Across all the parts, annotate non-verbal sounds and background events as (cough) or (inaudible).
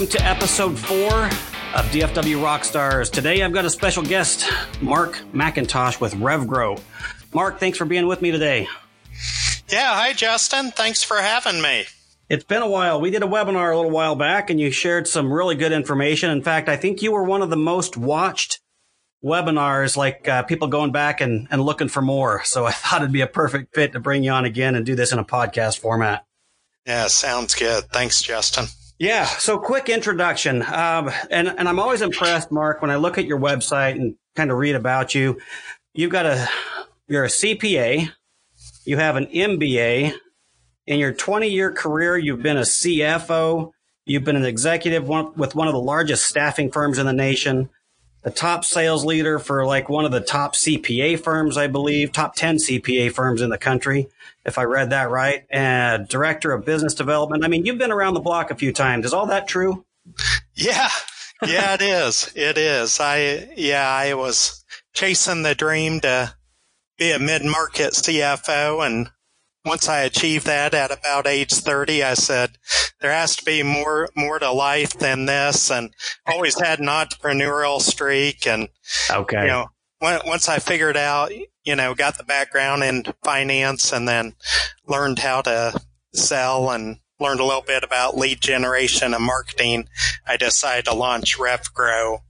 Welcome to episode four of DFW Rockstars. Today I've got a special guest, Mark McIntosh with RevGrow. Mark, thanks for being with me today. Yeah, hi, Justin. Thanks for having me. It's been a while. We did a webinar a little while back and you shared some really good information. In fact, I think you were one of the most watched webinars, like uh, people going back and, and looking for more. So I (laughs) thought it'd be a perfect fit to bring you on again and do this in a podcast format. Yeah, sounds good. Thanks, Justin. Yeah. So quick introduction. Um, and, and I'm always impressed, Mark, when I look at your website and kind of read about you. You've got a, you're a CPA. You have an MBA. In your 20 year career, you've been a CFO. You've been an executive with one of the largest staffing firms in the nation the top sales leader for like one of the top CPA firms, I believe, top 10 CPA firms in the country, if I read that right, and director of business development. I mean, you've been around the block a few times. Is all that true? Yeah. Yeah, it is. It is. I, yeah, I was chasing the dream to be a mid market CFO and once I achieved that at about age 30, I said, there has to be more, more to life than this. And always had an entrepreneurial streak. And, okay. you know, once I figured out, you know, got the background in finance and then learned how to sell and learned a little bit about lead generation and marketing, I decided to launch RevGrow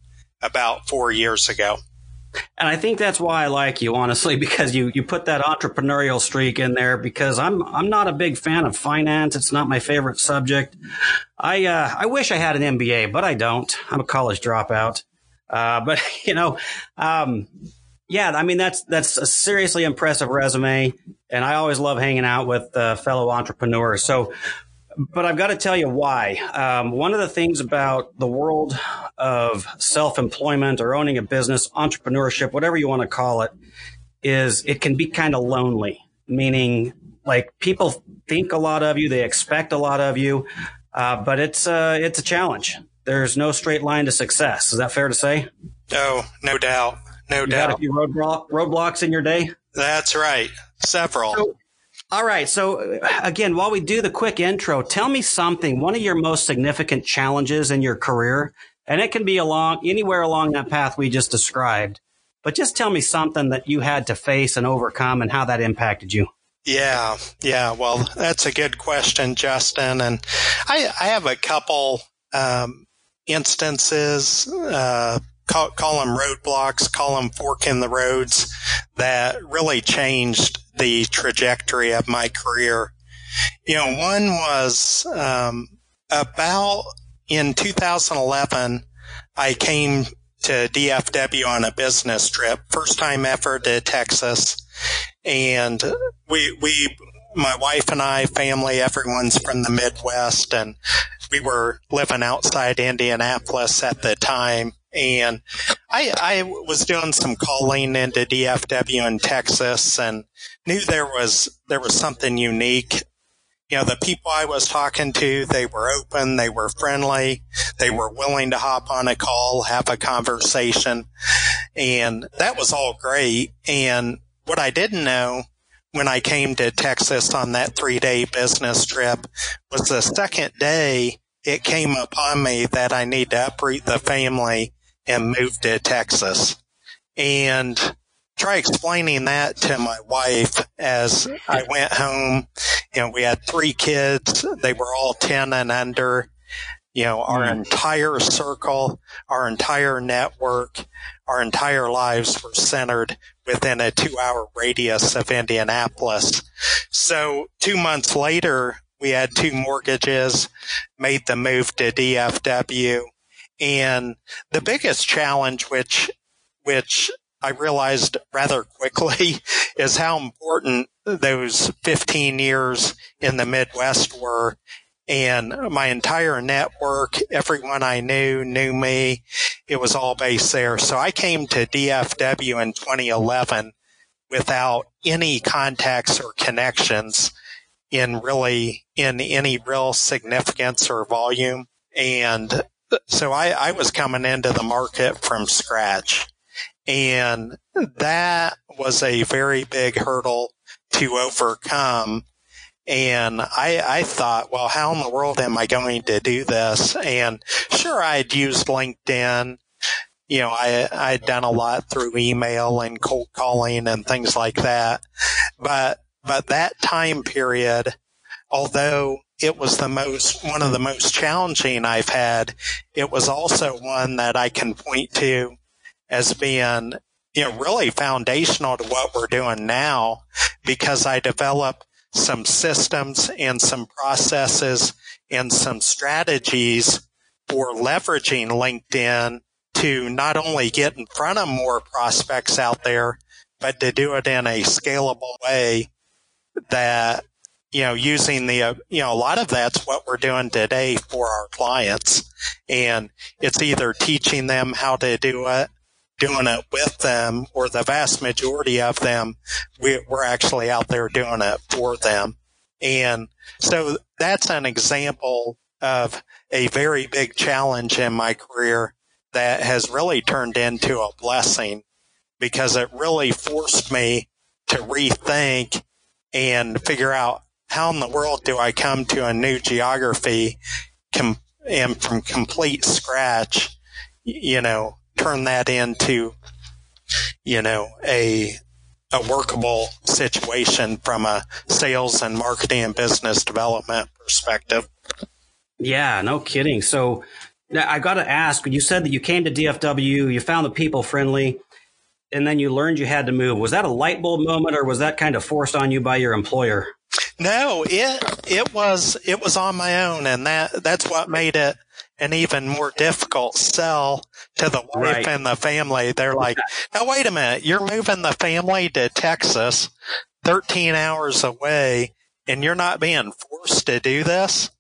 about four years ago. And I think that's why I like you, honestly, (laughs) because you, you put that entrepreneurial streak in there because I'm, I'm not a big fan of finance. It's not my favorite subject. I, uh, I wish I had an MBA, but I don't. I'm a college dropout. Uh, but (laughs) you know, um, yeah, I mean, that's, that's a seriously impressive resume. And I always love hanging out with uh, fellow entrepreneurs. So but I've got to tell you why. Um, one of the things about the world of self employment or owning a business, entrepreneurship, whatever you want to call it, is it can be kind of lonely, meaning like people think a lot of you, they expect a lot of you, uh, but it's, uh, it's a challenge. There's no straight line to success. Is that fair to say? Oh, no doubt. No you doubt. Had a few roadblock, roadblocks in your day? That's right. Several. So, all right. So again, while we do the quick intro, tell me something, one of your most significant challenges in your career, and it can be along anywhere along that path we just described, but just tell me something that you had to face and overcome and how that impacted you. Yeah. Yeah. Well, that's a good question, Justin. And I, I have a couple, um, instances, uh, call, call them roadblocks, call them fork in the roads that really changed the trajectory of my career. You know, one was um, about in 2011, I came to DFW on a business trip, first time ever to Texas, and we we my wife and I, family, everyone's from the Midwest, and we were living outside Indianapolis at the time. And I, I was doing some calling into DFW in Texas and knew there was, there was something unique. You know, the people I was talking to, they were open, they were friendly, they were willing to hop on a call, have a conversation. And that was all great. And what I didn't know when I came to Texas on that three day business trip was the second day it came upon me that I need to uproot the family and moved to Texas. And try explaining that to my wife as I went home. You know, we had three kids. They were all 10 and under. You know, our mm. entire circle, our entire network, our entire lives were centered within a two hour radius of Indianapolis. So two months later, we had two mortgages, made the move to DFW and the biggest challenge, which, which I realized rather quickly (laughs) is how important those 15 years in the Midwest were. And my entire network, everyone I knew knew me. It was all based there. So I came to DFW in 2011 without any contacts or connections in really, in any real significance or volume. And so I, I was coming into the market from scratch and that was a very big hurdle to overcome. And I, I thought, well, how in the world am I going to do this? And sure, I had used LinkedIn. You know, I, I'd done a lot through email and cold calling and things like that. But, but that time period, although it was the most, one of the most challenging I've had, it was also one that I can point to as being, you know, really foundational to what we're doing now because I developed some systems and some processes and some strategies for leveraging LinkedIn to not only get in front of more prospects out there, but to do it in a scalable way that, you know, using the, uh, you know, a lot of that's what we're doing today for our clients. And it's either teaching them how to do it doing it with them, or the vast majority of them, we, we're actually out there doing it for them. And so that's an example of a very big challenge in my career that has really turned into a blessing because it really forced me to rethink and figure out how in the world do I come to a new geography com- and from complete scratch, you know, turn that into, you know, a a workable situation from a sales and marketing and business development perspective. Yeah, no kidding. So I got to ask, you said that you came to DFW, you found the people friendly, and then you learned you had to move. Was that a light bulb moment or was that kind of forced on you by your employer? No, it it was it was on my own and that that's what made it an even more difficult sell to the wife right. and the family. They're like, now wait a minute, you're moving the family to Texas, 13 hours away, and you're not being forced to do this?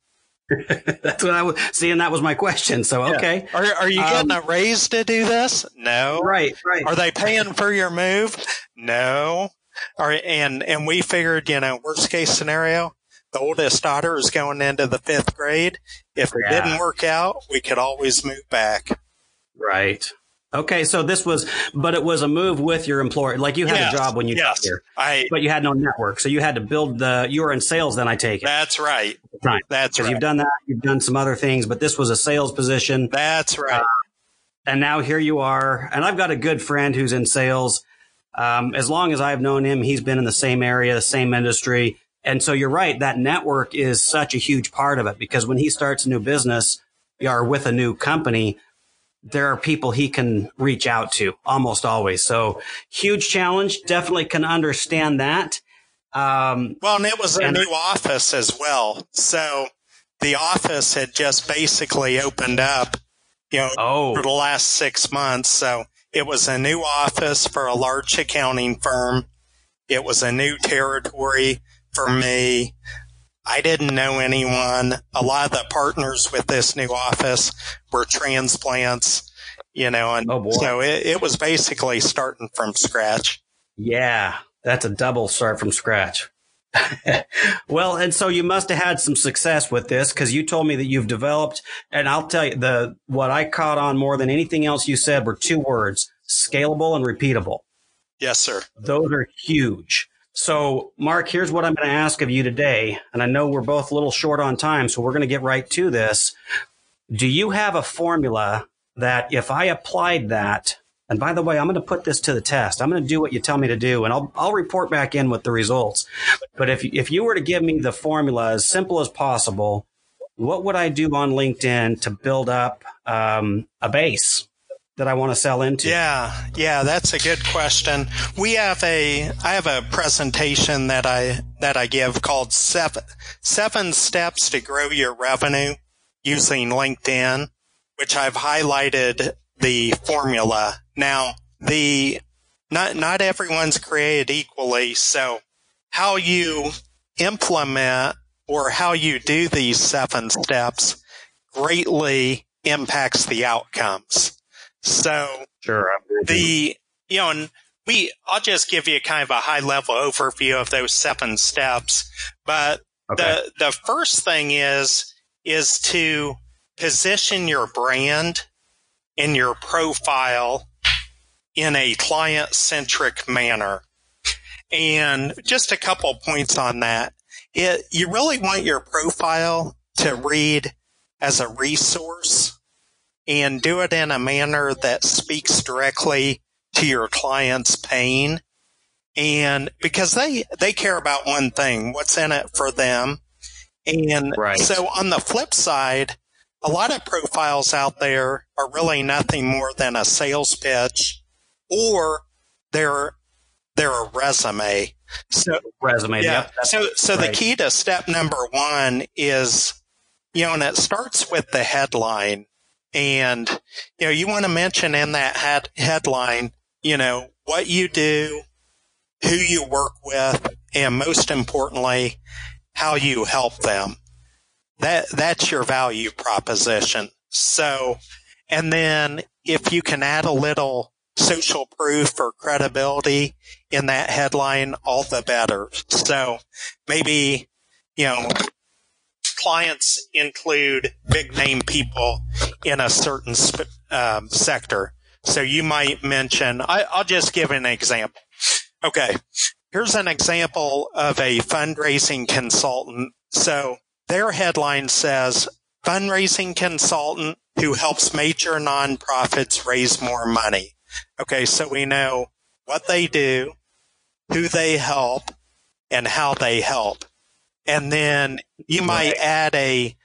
(laughs) That's what I was seeing. That was my question. So, okay. Yeah. Are, are you getting um, a raise to do this? No. Right, right. Are they paying for your move? No. All right. And, and we figured, you know, worst case scenario, the oldest daughter is going into the fifth grade. If it yeah. didn't work out, we could always move back. Right. Okay, so this was, but it was a move with your employer. Like you had yes, a job when you yes, got here, I, but you had no network, so you had to build the. You were in sales, then I take it. That's right. Right. That's right. You've done that. You've done some other things, but this was a sales position. That's right. Uh, and now here you are, and I've got a good friend who's in sales. Um, as long as I've known him, he's been in the same area, the same industry. And so you're right. That network is such a huge part of it because when he starts a new business or with a new company, there are people he can reach out to almost always. So huge challenge. Definitely can understand that. Um, well, and it was a and, new office as well. So the office had just basically opened up, you know, oh. for the last six months. So it was a new office for a large accounting firm. It was a new territory for me. I didn't know anyone. A lot of the partners with this new office were transplants, you know, and oh so it, it was basically starting from scratch. Yeah, that's a double start from scratch. (laughs) well, and so you must have had some success with this because you told me that you've developed, and I'll tell you the what I caught on more than anything else you said were two words: scalable and repeatable. Yes, sir. Those are huge. So, Mark, here's what I'm going to ask of you today. And I know we're both a little short on time, so we're going to get right to this. Do you have a formula that if I applied that, and by the way, I'm going to put this to the test. I'm going to do what you tell me to do, and I'll, I'll report back in with the results. But if, if you were to give me the formula as simple as possible, what would I do on LinkedIn to build up um, a base? that I want to sell into? Yeah, yeah, that's a good question. We have a I have a presentation that I that I give called seven seven steps to grow your revenue using LinkedIn, which I've highlighted the formula. Now, the not not everyone's created equally, so how you implement or how you do these seven steps greatly impacts the outcomes. So sure, the you know, we I'll just give you kind of a high level overview of those seven steps. But okay. the the first thing is is to position your brand and your profile in a client centric manner. And just a couple points on that. it, you really want your profile to read as a resource and do it in a manner that speaks directly to your client's pain. And because they, they care about one thing, what's in it for them. And right. so on the flip side, a lot of profiles out there are really nothing more than a sales pitch or they're, they're a resume. So resume, yeah. Yep, so, so right. the key to step number one is, you know, and it starts with the headline. And, you know, you want to mention in that head, headline, you know, what you do, who you work with, and most importantly, how you help them. That, that's your value proposition. So, and then if you can add a little social proof or credibility in that headline, all the better. So maybe, you know, clients include big name people in a certain um, sector. So you might mention, I, I'll just give an example. Okay. Here's an example of a fundraising consultant. So their headline says fundraising consultant who helps major nonprofits raise more money. Okay. So we know what they do, who they help, and how they help. And then you might add a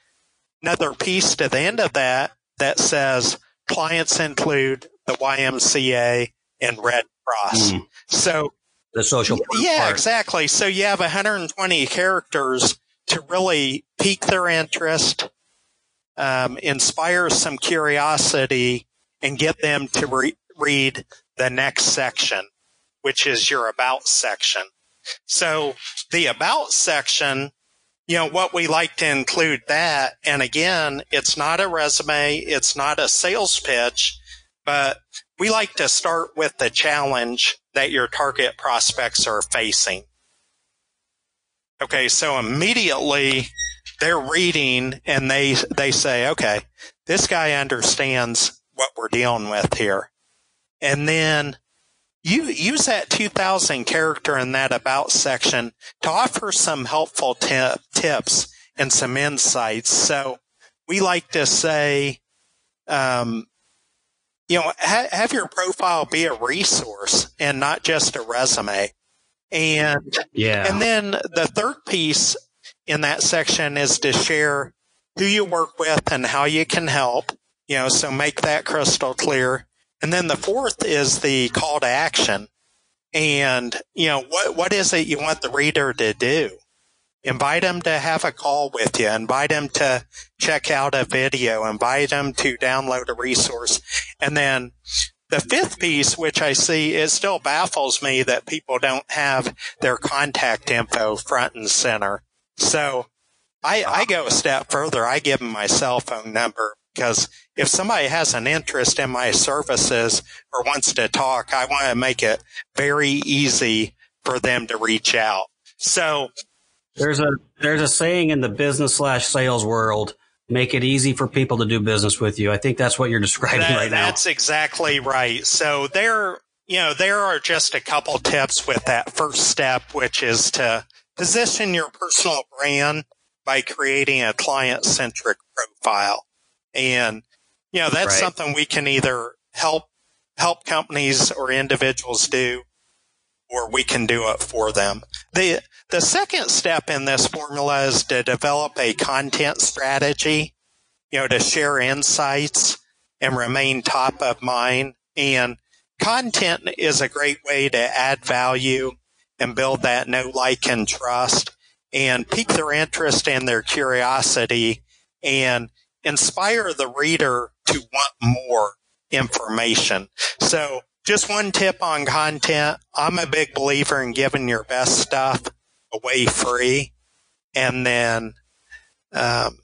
another piece to the end of that that says clients include the YMCA and Red Cross. Mm. So the social yeah part. exactly so you have 120 characters to really pique their interest um, inspire some curiosity and get them to re- read the next section which is your about section so the about section you know what we like to include that and again it's not a resume it's not a sales pitch but we like to start with the challenge that your target prospects are facing. Okay, so immediately they're reading and they they say, okay, this guy understands what we're dealing with here. And then you use that 2000 character in that about section to offer some helpful tip, tips and some insights. So we like to say, um, you know, ha- have your profile be a resource and not just a resume. And yeah, and then the third piece in that section is to share who you work with and how you can help. You know, so make that crystal clear. And then the fourth is the call to action. And, you know, what, what is it you want the reader to do? invite them to have a call with you, invite them to check out a video, invite them to download a resource. And then the fifth piece, which I see, it still baffles me that people don't have their contact info front and center. So I, I go a step further. I give them my cell phone number because if somebody has an interest in my services or wants to talk, I want to make it very easy for them to reach out. So there's a there's a saying in the business slash sales world. Make it easy for people to do business with you. I think that's what you're describing that, right now. That's exactly right. So there, you know, there are just a couple tips with that first step, which is to position your personal brand by creating a client centric profile. And, you know, that's right. something we can either help, help companies or individuals do, or we can do it for them. The, the second step in this formula is to develop a content strategy, you know, to share insights and remain top of mind. And content is a great way to add value and build that know, like, and trust and pique their interest and their curiosity and inspire the reader to want more information. So just one tip on content. I'm a big believer in giving your best stuff away free and then, um,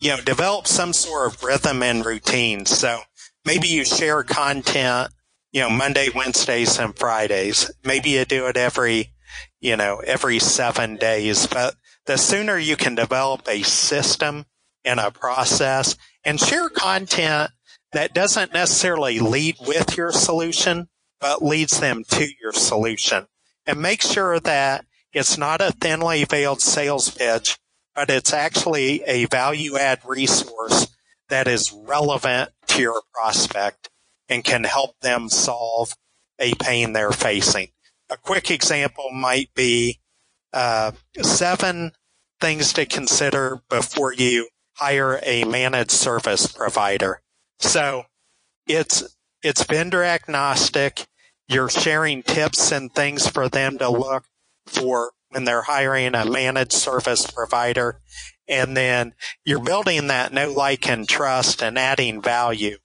you know, develop some sort of rhythm and routine. So maybe you share content, you know, Monday, Wednesdays, and Fridays. Maybe you do it every, you know, every seven days. But the sooner you can develop a system and a process and share content that doesn't necessarily lead with your solution, but leads them to your solution. And make sure that it's not a thinly veiled sales pitch, but it's actually a value add resource that is relevant to your prospect and can help them solve a pain they're facing. A quick example might be uh, seven things to consider before you hire a managed service provider. So it's it's vendor agnostic. You're sharing tips and things for them to look for when they're hiring a managed service provider. And then you're building that know, like, and trust and adding value.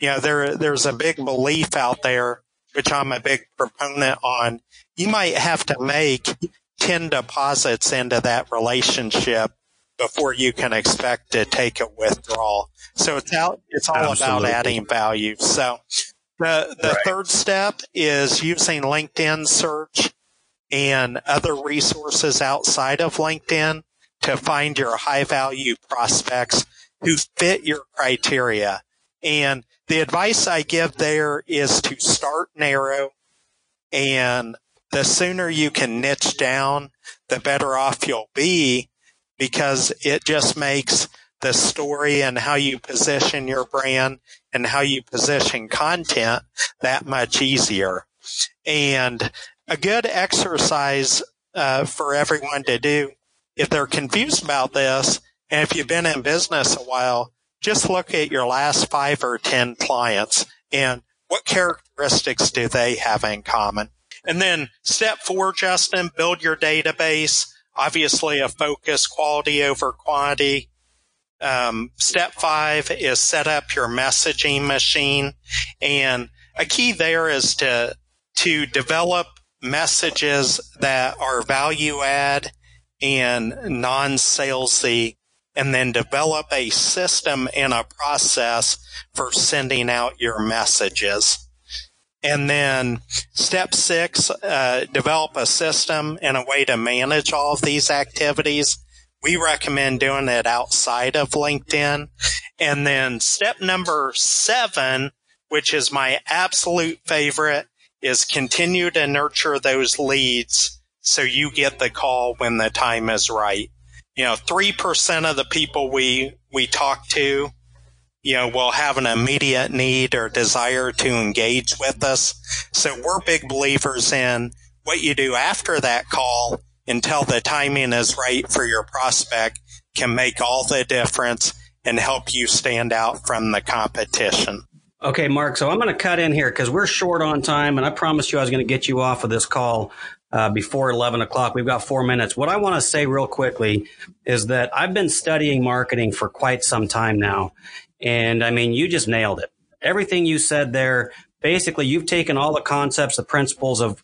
You know, there, there's a big belief out there, which I'm a big proponent on. You might have to make 10 deposits into that relationship before you can expect to take a withdrawal. So it's out, it's all Absolutely. about adding value. So the, the right. third step is using LinkedIn search and other resources outside of LinkedIn to find your high value prospects who fit your criteria. And the advice I give there is to start narrow and the sooner you can niche down, the better off you'll be because it just makes the story and how you position your brand and how you position content that much easier. And a good exercise uh, for everyone to do if they're confused about this, and if you've been in business a while, just look at your last five or 10 clients and what characteristics do they have in common? And then step four, Justin, build your database. Obviously a focus quality over quantity. Um, step five is set up your messaging machine. And a key there is to, to develop messages that are value add and non salesy and then develop a system and a process for sending out your messages. And then step six, uh, develop a system and a way to manage all of these activities. We recommend doing it outside of LinkedIn. And then step number seven, which is my absolute favorite, is continue to nurture those leads so you get the call when the time is right. You know, 3% of the people we, we talk to you know, will have an immediate need or desire to engage with us. So we're big believers in what you do after that call until the timing is right for your prospect can make all the difference and help you stand out from the competition. Okay, Mark. So I'm going to cut in here because we're short on time, and I promised you I was going to get you off of this call uh, before 11 o'clock. We've got four minutes. What I want to say real quickly is that I've been studying marketing for quite some time now, and I mean, you just nailed it. Everything you said there, basically, you've taken all the concepts, the principles of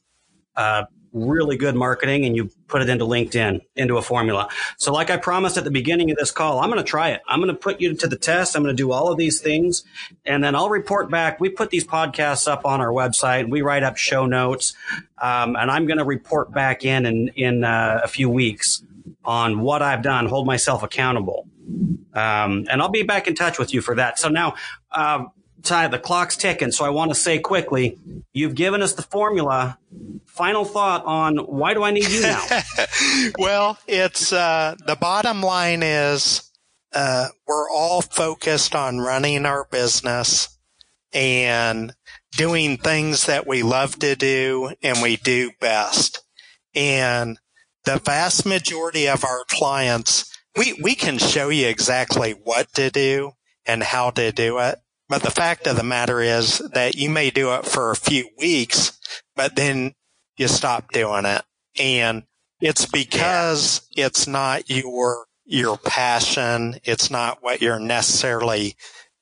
uh, really good marketing, and you put it into LinkedIn, into a formula. So, like I promised at the beginning of this call, I'm going to try it. I'm going to put you to the test. I'm going to do all of these things, and then I'll report back. We put these podcasts up on our website. We write up show notes, um, and I'm going to report back in in, in uh, a few weeks on what I've done, hold myself accountable. Um, and I'll be back in touch with you for that. So now, uh, Ty, the clock's ticking. So I want to say quickly, you've given us the formula. Final thought on why do I need you now? (laughs) well, it's uh, the bottom line is uh, we're all focused on running our business and doing things that we love to do and we do best. And the vast majority of our clients we, we can show you exactly what to do and how to do it. But the fact of the matter is that you may do it for a few weeks, but then you stop doing it. And it's because yeah. it's not your, your passion. It's not what you're necessarily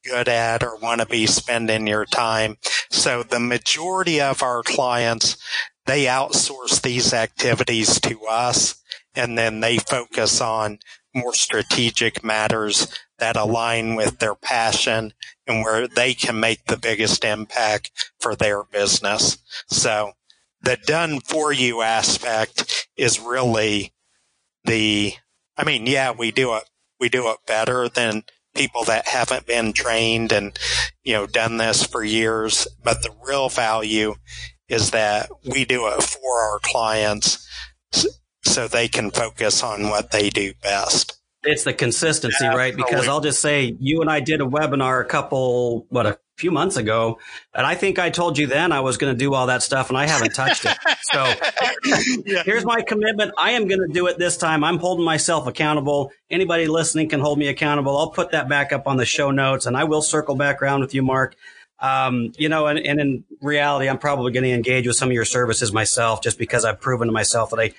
good at or want to be spending your time. So the majority of our clients, they outsource these activities to us and then they focus on more strategic matters that align with their passion and where they can make the biggest impact for their business. So the done for you aspect is really the, I mean, yeah, we do it, we do it better than people that haven't been trained and, you know, done this for years. But the real value is that we do it for our clients so they can focus on what they do best. It's the consistency, yeah, right? Because I'll just say you and I did a webinar a couple, what, a few months ago. And I think I told you then I was going to do all that stuff and I haven't touched it. So (laughs) yeah. here's my commitment. I am going to do it this time. I'm holding myself accountable. Anybody listening can hold me accountable. I'll put that back up on the show notes and I will circle back around with you, Mark. Um, you know, and, and in reality, I'm probably going to engage with some of your services myself just because I've proven to myself that I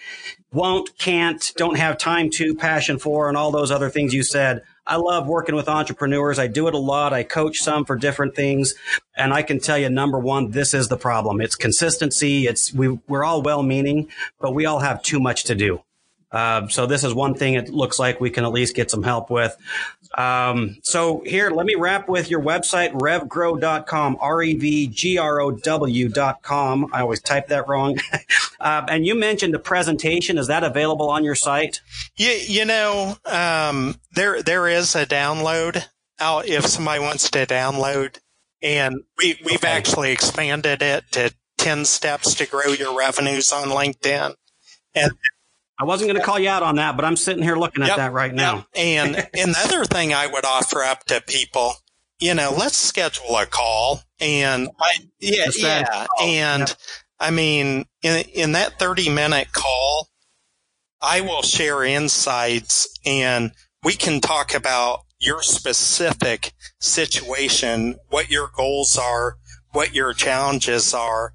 won't, can't, don't have time to, passion for, and all those other things you said. I love working with entrepreneurs. I do it a lot. I coach some for different things. And I can tell you, number one, this is the problem. It's consistency. It's, we, we're all well meaning, but we all have too much to do. Uh, so this is one thing it looks like we can at least get some help with. Um, so here, let me wrap with your website, revgrow.com, R-E-V-G-R-O-W.com. I always type that wrong. (laughs) uh, and you mentioned a presentation. Is that available on your site? You, you know, um, there, there is a download out if somebody wants to download and we, we've okay. actually expanded it to 10 steps to grow your revenues on LinkedIn. And I wasn't going to call you out on that, but I'm sitting here looking at yep, that right now. Yep. And and the other thing I would offer up to people, you know, let's schedule a call. And I, yeah, yeah, oh, and yep. I mean, in in that 30 minute call, I will share insights, and we can talk about your specific situation, what your goals are, what your challenges are,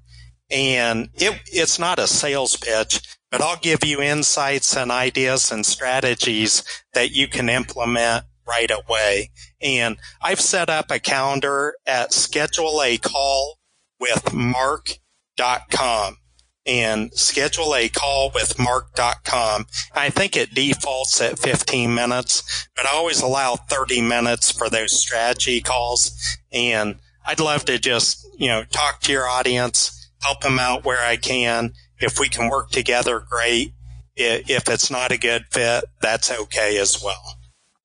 and it, it's not a sales pitch but I'll give you insights and ideas and strategies that you can implement right away. And I've set up a calendar at schedule a call with mark.com and schedule a call with mark.com. I think it defaults at 15 minutes, but I always allow 30 minutes for those strategy calls. And I'd love to just, you know, talk to your audience, help them out where I can if we can work together, great. If it's not a good fit, that's okay as well.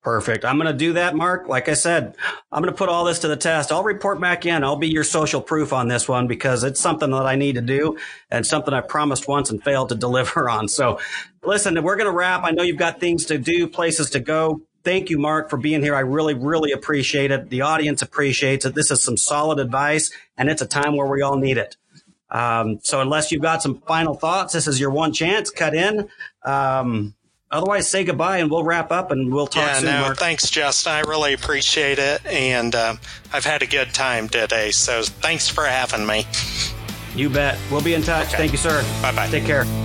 Perfect. I'm going to do that, Mark. Like I said, I'm going to put all this to the test. I'll report back in. I'll be your social proof on this one because it's something that I need to do and something I promised once and failed to (laughs) deliver on. So listen, we're going to wrap. I know you've got things to do, places to go. Thank you, Mark, for being here. I really, really appreciate it. The audience appreciates it. This is some solid advice and it's a time where we all need it. Um, so unless you've got some final thoughts, this is your one chance. Cut in. Um, otherwise, say goodbye and we'll wrap up and we'll talk yeah, soon. No, Mark. thanks, Justin. I really appreciate it, and uh, I've had a good time today. So thanks for having me. You bet. We'll be in touch. Okay. Thank you, sir. Bye bye. Take care.